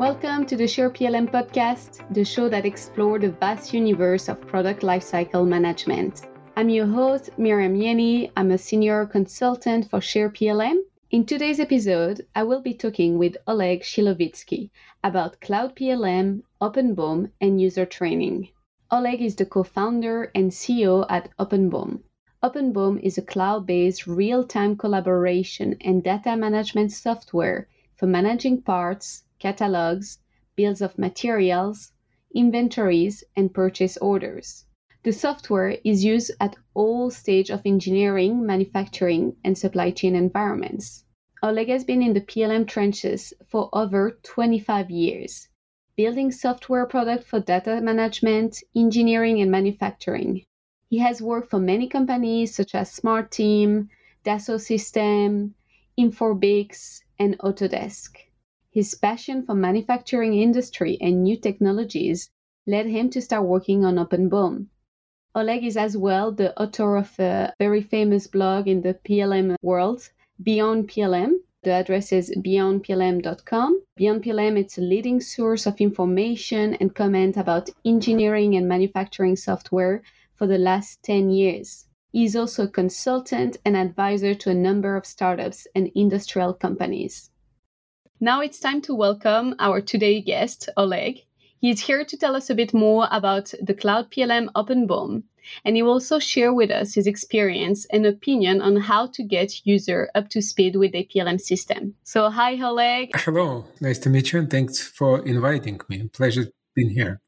Welcome to the Share PLM podcast, the show that explores the vast universe of product lifecycle management. I'm your host, Miriam Yeni. I'm a senior consultant for Share PLM. In today's episode, I will be talking with Oleg Shilovitsky about Cloud PLM, OpenBOM, and user training. Oleg is the co-founder and CEO at OpenBOM. OpenBOM is a cloud-based real-time collaboration and data management software for managing parts, catalogs, bills of materials, inventories, and purchase orders. The software is used at all stages of engineering, manufacturing, and supply chain environments. Oleg has been in the PLM trenches for over 25 years, building software products for data management, engineering, and manufacturing. He has worked for many companies such as Smart Team, Dassault System, Inforbix, and Autodesk. His passion for manufacturing industry and new technologies led him to start working on OpenBOM. Oleg is as well the author of a very famous blog in the PLM world, Beyond PLM. The address is beyondplm.com. Beyond PLM is a leading source of information and comment about engineering and manufacturing software for the last 10 years. He's also a consultant and advisor to a number of startups and industrial companies. Now it's time to welcome our today guest, Oleg. He's here to tell us a bit more about the Cloud PLM OpenBOM, and he will also share with us his experience and opinion on how to get user up to speed with the PLM system. So, hi, Oleg. Hello, nice to meet you, and thanks for inviting me. Pleasure being here.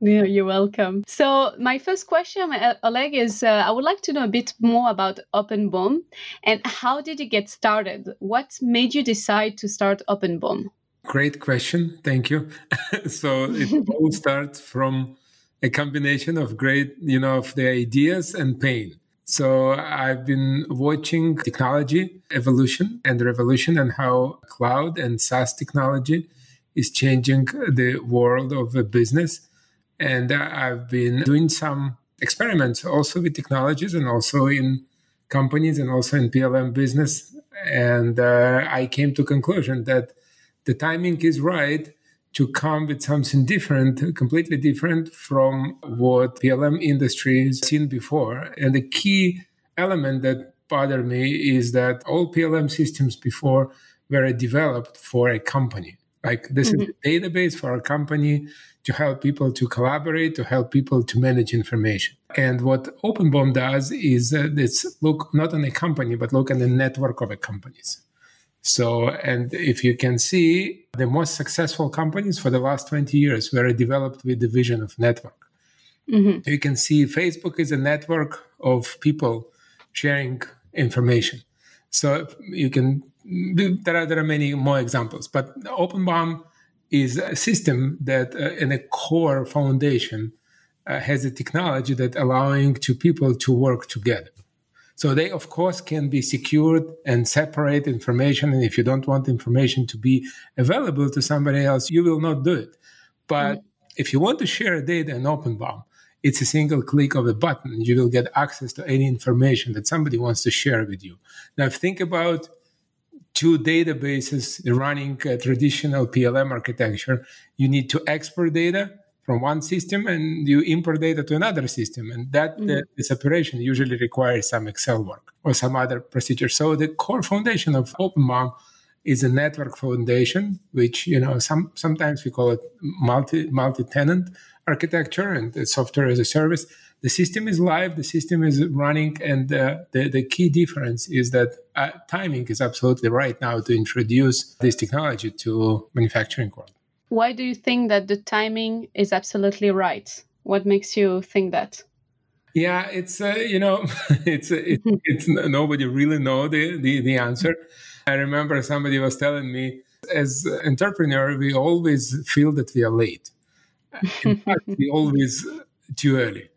Yeah, you're welcome. So, my first question, uh, Oleg, is uh, I would like to know a bit more about OpenBOM and how did you get started? What made you decide to start OpenBOM? Great question. Thank you. so, it all starts from a combination of great, you know, of the ideas and pain. So, I've been watching technology evolution and revolution and how cloud and SaaS technology is changing the world of a business and I've been doing some experiments also with technologies and also in companies and also in PLM business. And uh, I came to conclusion that the timing is right to come with something different, completely different from what PLM industry has seen before. And the key element that bothered me is that all PLM systems before were developed for a company. Like this mm-hmm. is a database for a company to help people to collaborate, to help people to manage information. And what OpenBOM does is uh, it's look not on a company, but look at the network of companies. So, and if you can see, the most successful companies for the last 20 years were developed with the vision of network. Mm-hmm. You can see Facebook is a network of people sharing information. So you can there are there are many more examples, but OpenBOM is a system that uh, in a core foundation uh, has a technology that allowing to people to work together. So they of course can be secured and separate information. And if you don't want information to be available to somebody else, you will not do it. But mm-hmm. if you want to share data in OpenBOM, it's a single click of a button. You will get access to any information that somebody wants to share with you. Now, think about two databases running a traditional PLM architecture, you need to export data from one system and you import data to another system. And that mm-hmm. the, the, separation usually requires some Excel work or some other procedure. So the core foundation of OpenBOM is a network foundation, which you know some sometimes we call it multi multi tenant architecture and software as a service the system is live, the system is running, and uh, the, the key difference is that uh, timing is absolutely right now to introduce this technology to manufacturing world. Why do you think that the timing is absolutely right? What makes you think that? Yeah, it's uh, you know, it's it, it's nobody really know the, the the answer. I remember somebody was telling me, as entrepreneur, we always feel that we are late. In fact, we always too early.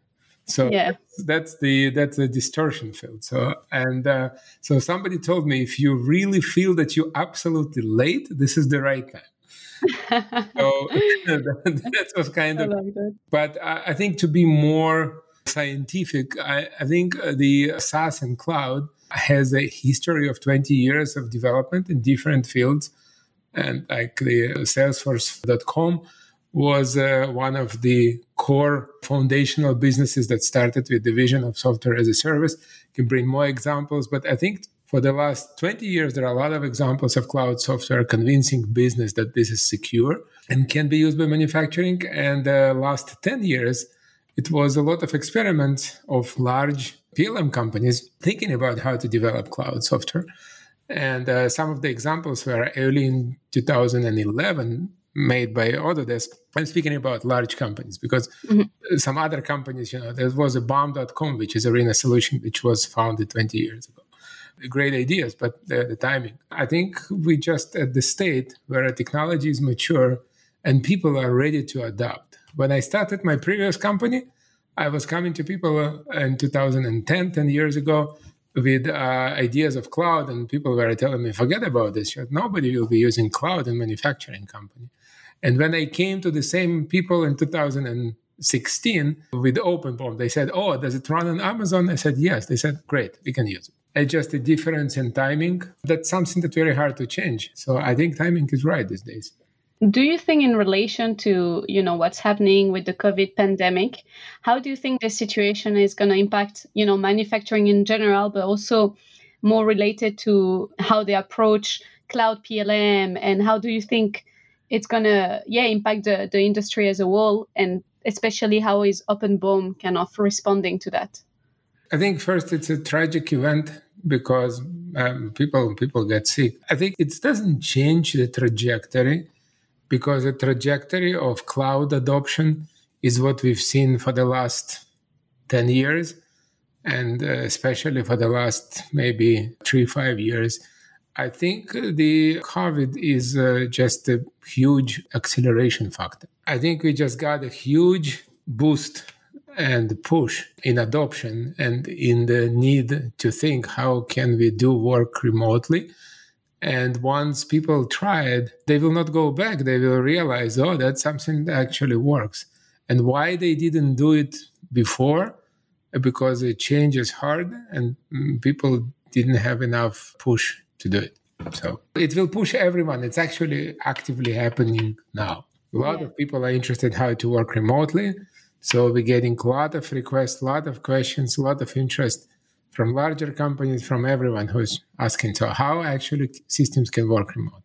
So yeah. that's, the that's the distortion field. So and uh, so somebody told me if you really feel that you're absolutely late, this is the right time. so that was kind of. But I, I, think to be more scientific, I, I think uh, the SaaS and cloud has a history of 20 years of development in different fields And like the Salesforce.com was uh, one of the core foundational businesses that started with the vision of software as a service. You can bring more examples, but I think for the last 20 years, there are a lot of examples of cloud software convincing business that this is secure and can be used by manufacturing. And the last 10 years, it was a lot of experiments of large PLM companies thinking about how to develop cloud software. And uh, some of the examples were early in 2011 made by Autodesk. I'm speaking about large companies because mm-hmm. some other companies, you know, there was a bom.com, which is a arena solution, which was founded 20 years ago. Great ideas, but the, the timing. I think we just at the state where technology is mature and people are ready to adopt. When I started my previous company, I was coming to people in 2010, 10 years ago, with uh, ideas of cloud, and people were telling me, forget about this. Nobody will be using cloud in manufacturing company. And when I came to the same people in 2016 with OpenBOM, they said, oh, does it run on Amazon? I said, yes. They said, great, we can use it. It's just a difference in timing. That's something that's very hard to change. So I think timing is right these days do you think in relation to you know what's happening with the covid pandemic how do you think this situation is going to impact you know manufacturing in general but also more related to how they approach cloud plm and how do you think it's to yeah impact the, the industry as a whole and especially how is open OpenBOM kind of responding to that? I think first it's a tragic event because um, people people get sick. I think it doesn't change the trajectory because the trajectory of cloud adoption is what we've seen for the last 10 years and uh, especially for the last maybe three five years i think the covid is uh, just a huge acceleration factor i think we just got a huge boost and push in adoption and in the need to think how can we do work remotely and once people try it, they will not go back. They will realize, oh, that's something that actually works. And why they didn't do it before? Because the change is hard and mm, people didn't have enough push to do it. So it will push everyone. It's actually actively happening now. A lot yeah. of people are interested how to work remotely. So we're getting a lot of requests, a lot of questions, a lot of interest from larger companies, from everyone who's asking, so how actually systems can work remote?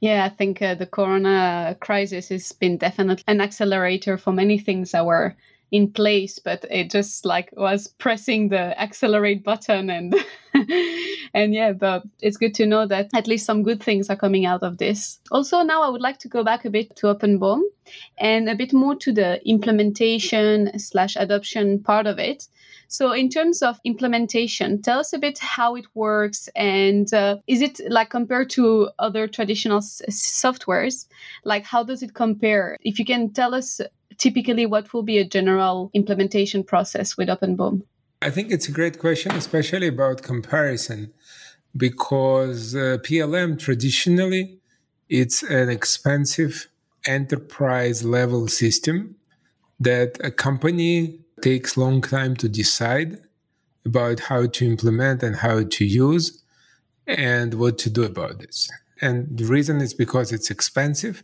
Yeah, I think uh, the corona crisis has been definitely an accelerator for many things that were in place, but it just like was pressing the accelerate button and and yeah, but it's good to know that at least some good things are coming out of this. Also, now I would like to go back a bit to OpenBOM and a bit more to the implementation slash adoption part of it. So, in terms of implementation, tell us a bit how it works and uh, is it like compared to other traditional s- softwares? Like, how does it compare? If you can tell us typically what will be a general implementation process with OpenBOM? I think it's a great question, especially about comparison, because uh, PLM traditionally it's an expensive enterprise level system that a company takes long time to decide about how to implement and how to use and what to do about this. And the reason is because it's expensive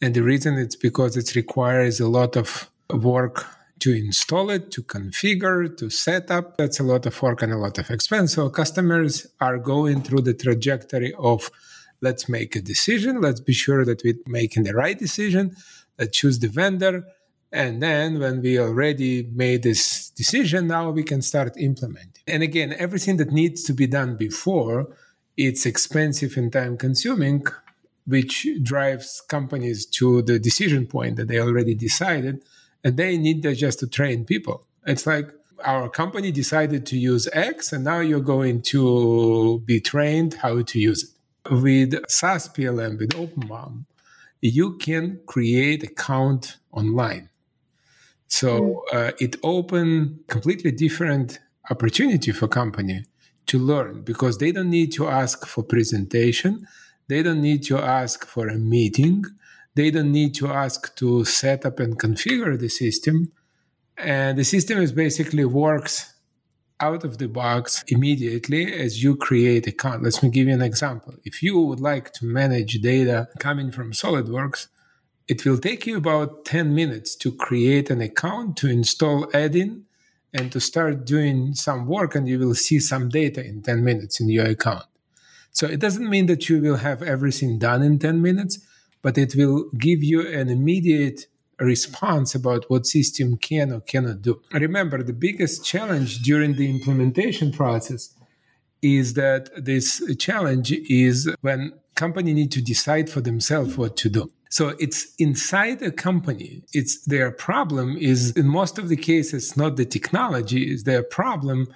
and the reason it's because it requires a lot of work to install it, to configure, to set up. That's a lot of work and a lot of expense. So customers are going through the trajectory of let's make a decision, let's be sure that we're making the right decision, let's choose the vendor. And then when we already made this decision, now we can start implementing. And again, everything that needs to be done before, it's expensive and time consuming which drives companies to the decision point that they already decided and they need just to train people. It's like our company decided to use x and now you're going to be trained how to use it. With SaaS PLM with OpenBOM you can create account online. So hmm. uh, it open completely different opportunity for company to learn because they don't need to ask for presentation they don't need to ask for a meeting. They don't need to ask to set up and configure the system. And the system is basically works out of the box immediately as you create account. Let me give you an example. If you would like to manage data coming from SolidWorks, it will take you about 10 minutes to create an account, to install add-in, and to start doing some work, and you will see some data in 10 minutes in your account. So it doesn't mean that you will have everything done in 10 minutes, but it will give you an immediate response about what system can or cannot do. Remember, the biggest challenge during the implementation process is that this challenge is when company need to decide for themselves what to do. So it's inside a company. It's their problem is in most of the cases not the technology. Is their problem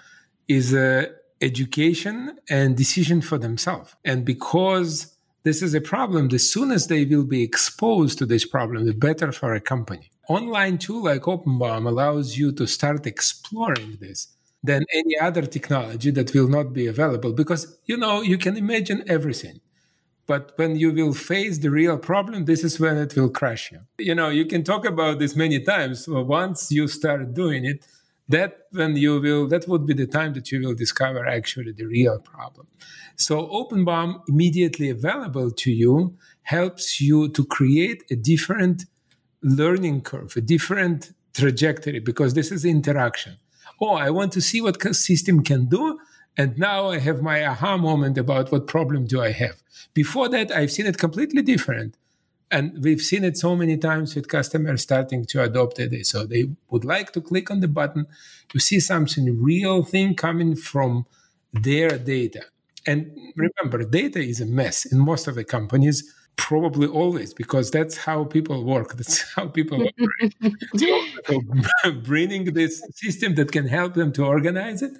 is uh, education and decision for themselves. And because this is a problem, the soonest they will be exposed to this problem, the better for a company. Online tool like OpenBOM allows you to start exploring this than any other technology that will not be available because you know you can imagine everything but when you will face the real problem this is when it will crush you you know you can talk about this many times but once you start doing it that when you will that would be the time that you will discover actually the real problem. So openbom immediately available to you helps you to create a different learning curve a different trajectory because this is interaction. Oh i want to see what system can do and now i have my aha moment about what problem do i have. Before that i've seen it completely different and we've seen it so many times with customers starting to adopt it. So they would like to click on the button to see something real thing coming from their data. And remember, data is a mess in most of the companies, probably always, because that's how people work. That's how people operate. so, bringing this system that can help them to organize it,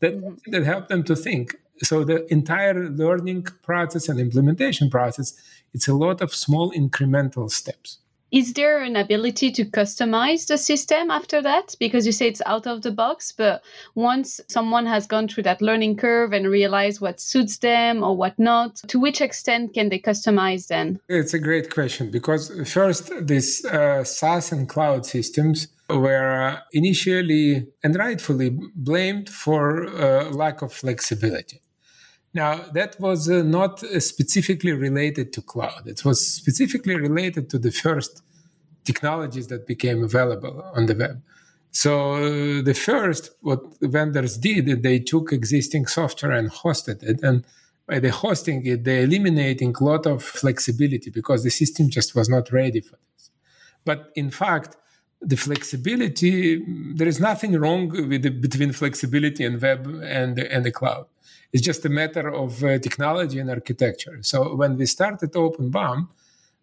that, that help them to think. So the entire learning process and implementation process it's a lot of small incremental steps. Is there an ability to customize the system after that? Because you say it's out of the box, but once someone has gone through that learning curve and realized what suits them or what not, to which extent can they customize then? It's a great question because first, these uh, SaaS and cloud systems were uh, initially and rightfully blamed for uh, lack of flexibility. Now, that was uh, not uh, specifically related to cloud. It was specifically related to the first technologies that became available on the web. So, uh, the first, what vendors did, they took existing software and hosted it. And by the hosting it, they eliminating a lot of flexibility because the system just was not ready for this. But in fact, the flexibility, there is nothing wrong with the, between flexibility and web and, and the cloud. It's just a matter of uh, technology and architecture. So when we started OpenBOM,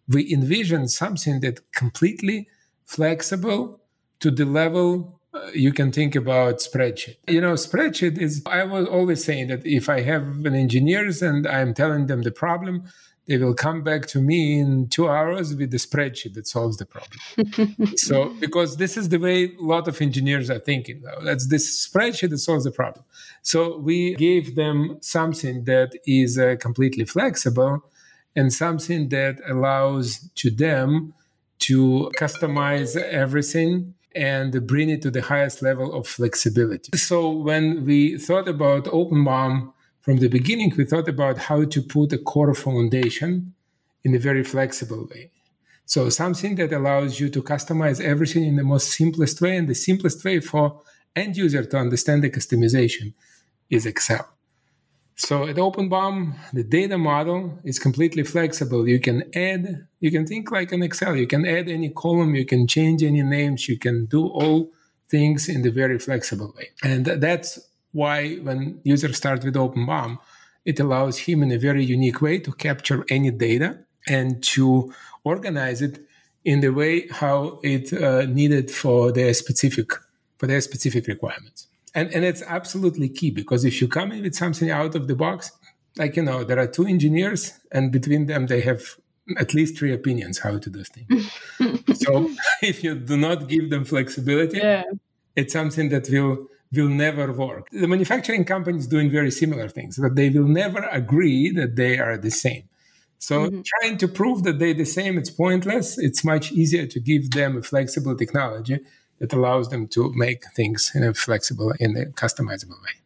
we envisioned something that completely flexible to the level uh, you can think about spreadsheet. You know, spreadsheet is, I was always saying that if I have an engineers and I'm telling them the problem, they will come back to me in two hours with the spreadsheet that solves the problem. so, because this is the way a lot of engineers are thinking, that's this spreadsheet that solves the problem. So, we gave them something that is uh, completely flexible and something that allows to them to customize everything and bring it to the highest level of flexibility. So, when we thought about OpenBOM from the beginning, we thought about how to put a core foundation in a very flexible way. So something that allows you to customize everything in the most simplest way, and the simplest way for end user to understand the customization is Excel. So at OpenBOM, the data model is completely flexible. You can add, you can think like an Excel. You can add any column, you can change any names, you can do all things in the very flexible way. And that's why when users start with OpenBOM, it allows him in a very unique way to capture any data and to organize it in the way how it uh, needed for their specific for their specific requirements. And and it's absolutely key because if you come in with something out of the box, like you know, there are two engineers, and between them they have at least three opinions how to do things. so if you do not give them flexibility, yeah. it's something that will will never work. The manufacturing company is doing very similar things, but they will never agree that they are the same. So mm-hmm. trying to prove that they're the same, it's pointless. It's much easier to give them a flexible technology that allows them to make things in a flexible and a customizable way.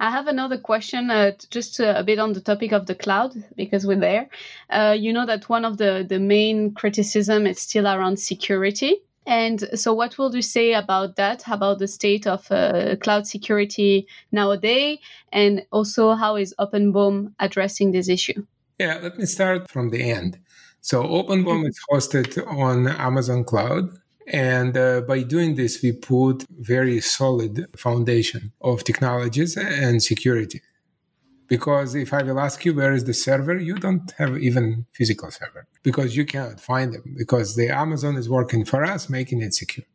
I have another question, uh, just uh, a bit on the topic of the cloud, because we're there. Uh, you know that one of the, the main criticism is still around security. And so, what will you say about that? About the state of uh, cloud security nowadays, and also how is OpenBOM addressing this issue? Yeah, let me start from the end. So, OpenBOM is hosted on Amazon Cloud, and uh, by doing this, we put very solid foundation of technologies and security. Because if I will ask you where is the server, you don't have even physical server because you cannot find them because the Amazon is working for us, making it secure.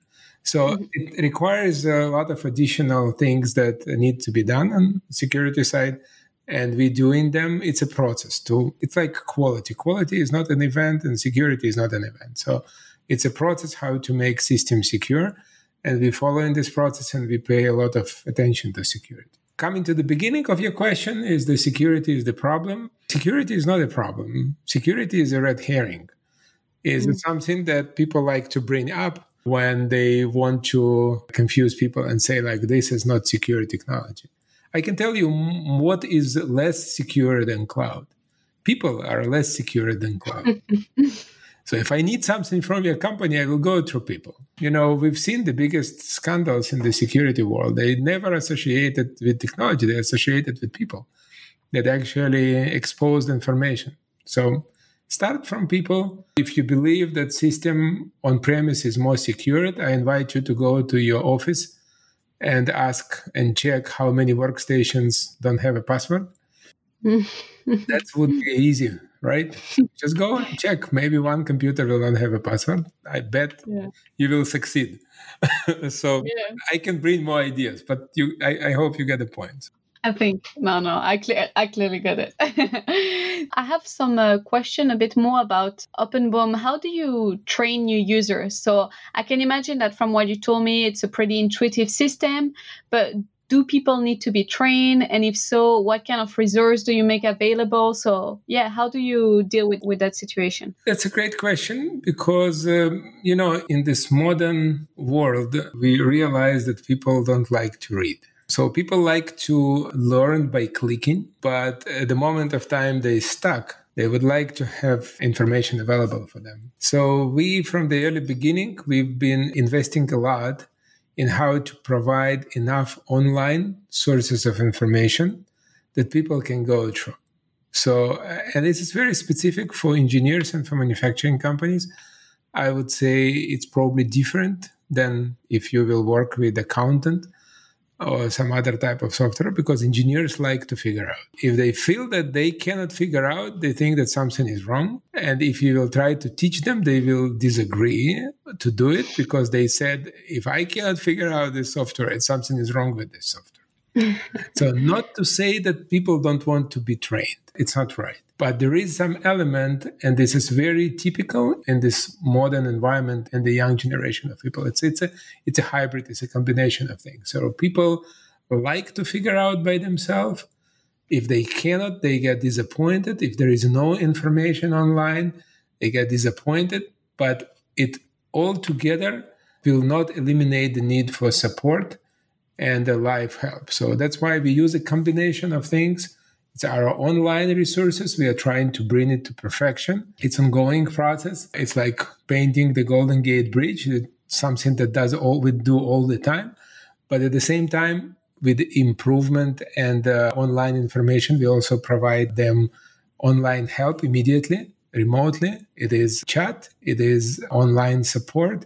So mm-hmm. it requires a lot of additional things that need to be done on security side and we're doing them it's a process too it's like quality quality is not an event and security is not an event so it's a process how to make system secure. And we follow in this process and we pay a lot of attention to security. Coming to the beginning of your question, is the security is the problem? Security is not a problem. Security is a red herring. Is mm. something that people like to bring up when they want to confuse people and say like this is not secure technology. I can tell you what is less secure than cloud. People are less secure than cloud. So if I need something from your company, I will go through people. You know, we've seen the biggest scandals in the security world. They never associated with technology, they associated with people that actually exposed information. So start from people. If you believe that system on premise is more secured, I invite you to go to your office and ask and check how many workstations don't have a password. That would be easy right? Just go and check. Maybe one computer will not have a password. I bet yeah. you will succeed. so yeah. I can bring more ideas, but you, I, I, hope you get the point. I think no, no, I clear, I clearly get it. I have some uh, question a bit more about OpenBOM. How do you train new users? So I can imagine that from what you told me, it's a pretty intuitive system. But do people need to be trained? And if so what kind of resource do you make available? So yeah how do you deal with, with that situation? That's a great question because um, you know in this modern world we realize that people don't like to read. So people like to learn by clicking but at the moment of time they stuck. They would like to have information available for them. So we from the early beginning we've been investing a lot in how to provide enough online sources of information that people can go through. So, uh, and this is very specific for engineers and for manufacturing companies. I would say it's probably different than if you will work with accountant or some other type of software because engineers like to figure out. If they feel that they cannot figure out, they think that something is wrong. And if you will try to teach them, they will disagree to do it because they said, if I cannot figure out this software, something is wrong with this software. so, not to say that people don't want to be trained, it's not right. But there is some element, and this is very typical in this modern environment and the young generation of people. It's it's a it's a hybrid, it's a combination of things. So people like to figure out by themselves. If they cannot, they get disappointed. If there is no information online, they get disappointed. But it all together will not eliminate the need for support and the live help. So that's why we use a combination of things it's our online resources. We are trying to bring it to perfection. It's ongoing process. It's like painting the Golden Gate Bridge. It's something that does all we do all the time. But at the same time, with improvement and uh, online information, we also provide them online help immediately, remotely. It is chat, it is online support,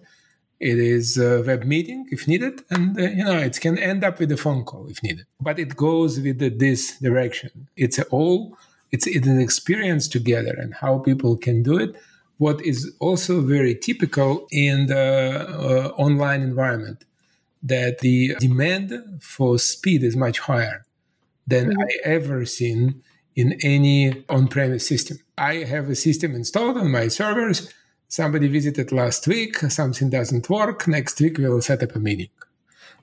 it is a web meeting if needed, and uh, you know it can end up with a phone call if needed. But it goes with the, this direction. It's all it's, it's an experience together and how people can do it. What is also very typical in the uh, online environment that the demand for speed is much higher than mm-hmm. I ever seen in any on-premise system. I have a system installed on my servers somebody visited last week, something doesn't work. Next week we'll set up a meeting.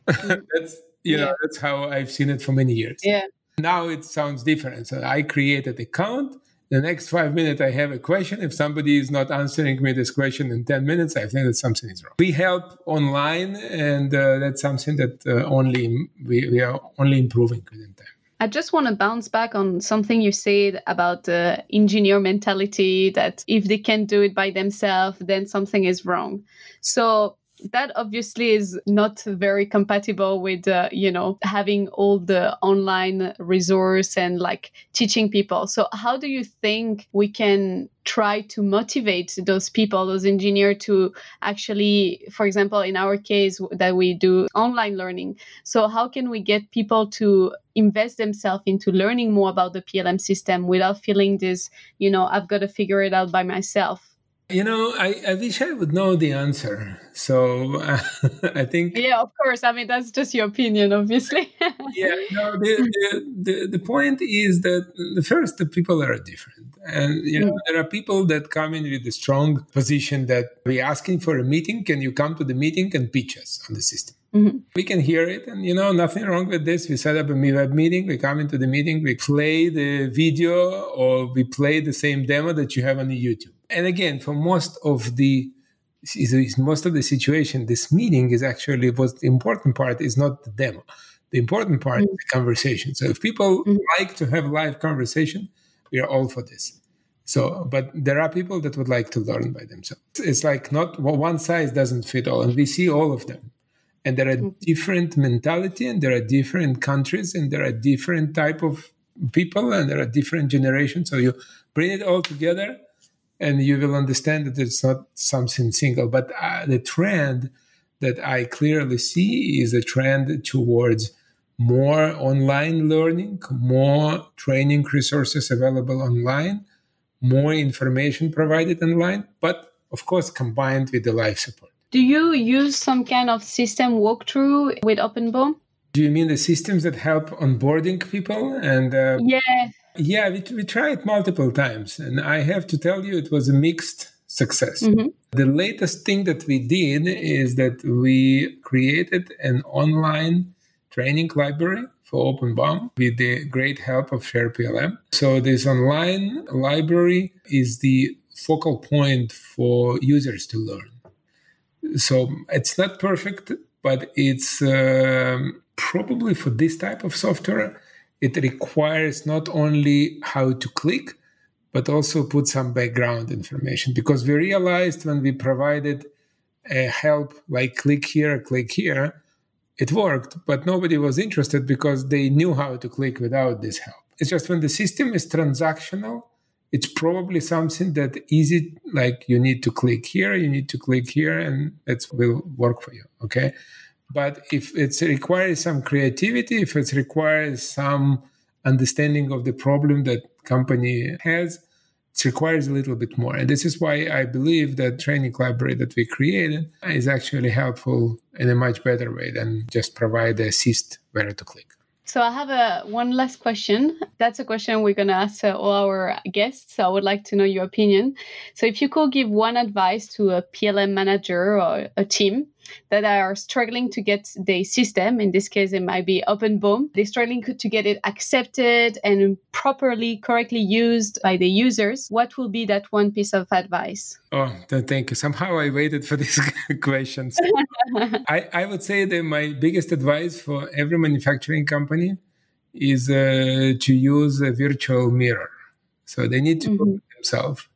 Mm. that's you yeah. know that's how I've seen it for many years. Yeah. Now it sounds different. So I create an account the next five minutes I have a question. If somebody is not answering me this question in 10 minutes, I think that something is wrong. We help online, and uh, that's something that uh, only we, we are only improving within time. I just want to bounce back on something you said about the engineer mentality that if they can't do it by themselves, then something is wrong. So that obviously is not very compatible with uh, you know having all the online resource and like teaching people. So how do you think we can try to motivate those people those engineers to actually for example in our case that we do online learning? So how can we get people to invest themselves into learning more about the plm system without feeling this you know i've got to figure it out by myself you know, I, I wish I would know the answer. So uh, I think. Yeah, of course. I mean, that's just your opinion, obviously. yeah, no, the, the, the, the, point is that the first, the people are different. And, you know, mm. there are people that come in with a strong position that we're asking for a meeting. Can you come to the meeting and pitch us on the system? Mm-hmm. We can hear it, and you know, nothing wrong with this. We set up a web meeting, we come into the meeting, we play the video, or we play the same demo that you have on the YouTube and again, for most of the most of the situation, this meeting is actually what the important part is not the demo. The important part mm-hmm. is the conversation. So if people mm-hmm. like to have live conversation, we are all for this. So, but there are people that would like to learn by themselves. It's like not one size doesn't fit all, and we see all of them. And there are mm-hmm. different mentality, and there are different countries, and there are different type of people, and there are different generations. So you bring it all together, and you will understand that it's not something single. But uh, the trend that I clearly see is a trend towards more online learning, more training resources available online, more information provided online, but of course combined with the live support. Do you use some kind of system walkthrough with OpenBOM? Do you mean the systems that help onboarding people and? Uh, yeah, yeah, we, we tried multiple times, and I have to tell you, it was a mixed success. Mm-hmm. The latest thing that we did is that we created an online training library for OpenBOM with the great help of SharePLM. So, this online library is the focal point for users to learn. So, it's not perfect, but it's um, probably for this type of software it requires not only how to click, but also put some background information because we realized when we provided a help like click here, click here, it worked, but nobody was interested because they knew how to click without this help. It's just when the system is transactional, it's probably something that easy, like you need to click here, you need to click here, and it will work for you. Okay. But if it requires some creativity, if it requires some understanding of the problem that company has, it requires a little bit more. And this is why I believe that training library that we created is actually helpful in a much better way than just provide the assist where to click. So I have a one last question. That's a question we're going to ask all our guests. So I would like to know your opinion. So if you could give one advice to a PLM manager or a team that are struggling to get the system, in this case it might be OpenBOM, they're struggling to get it accepted and properly, correctly used by the users, what will be that one piece of advice? Oh, thank you. Somehow I waited for these questions. I, I would say that my biggest advice for every manufacturing company is uh, to use a virtual mirror. So they need to mm-hmm. themselves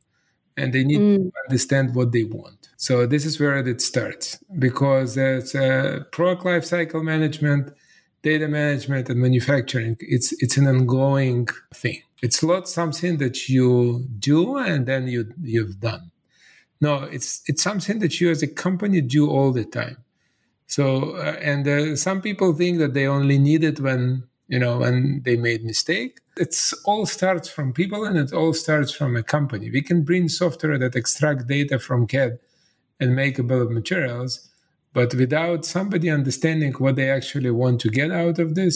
and they need mm. to understand what they want. So this is where it starts because it's a product life cycle management, data management, and manufacturing. It's it's an ongoing thing. It's not something that you do and then you you've done. No, it's it's something that you as a company do all the time. So, uh, and uh, some people think that they only need it when you know when they made mistake. It's all starts from people, and it all starts from a company. We can bring software that extract data from CAD and make a bill of materials, but without somebody understanding what they actually want to get out of this,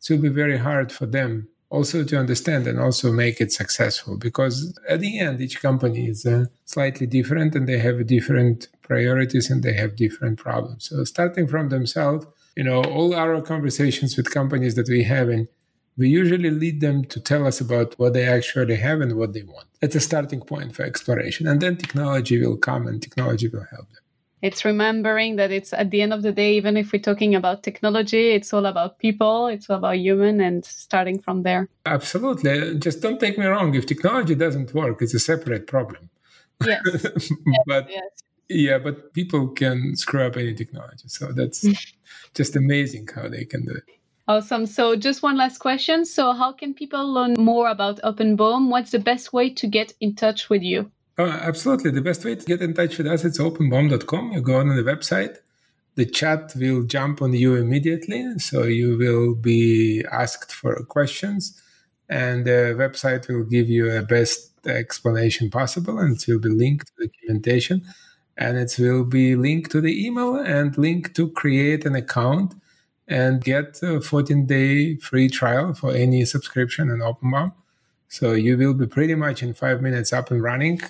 it will be very hard for them also to understand and also make it successful because at the end each company is uh, slightly different and they have different priorities and they have different problems. So starting from themselves you know all our conversations with companies that we have in we usually lead them to tell us about what they actually have and what they want. It's a starting point for exploration. And then technology will come and technology will help them. It's remembering that it's at the end of the day, even if we're talking about technology, it's all about people, it's all about human, and starting from there. Absolutely. Just don't take me wrong. If technology doesn't work, it's a separate problem. Yes. but yes. yeah, but people can screw up any technology. So that's just amazing how they can do it. Awesome. So, just one last question. So, how can people learn more about OpenBOM? What's the best way to get in touch with you? Oh, absolutely. The best way to get in touch with us is openbom.com. You go on the website. The chat will jump on you immediately. So you will be asked for questions and the website will give you a best explanation possible and it will be linked to the documentation and it will be linked to the email and link to create an account and get a 14 day free trial for any subscription in OpenBOM. So you will be pretty much in five minutes up and running,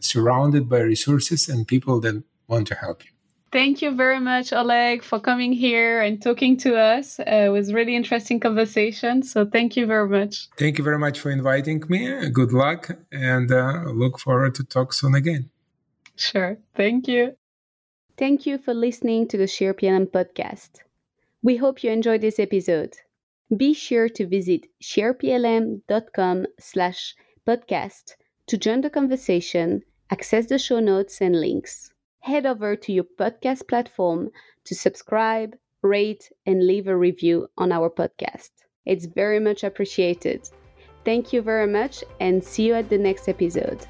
surrounded by resources and people that want to help you. Thank you very much, Oleg, for coming here and talking to us. Uh, it was really interesting conversation. So thank you very much. Thank you very much for inviting me. Good luck, and uh, look forward to talk soon again. Sure. Thank you. Thank you for listening to the SharePLM podcast. We hope you enjoyed this episode be sure to visit shareplm.com slash podcast to join the conversation, access the show notes and links. Head over to your podcast platform to subscribe, rate, and leave a review on our podcast. It's very much appreciated. Thank you very much and see you at the next episode.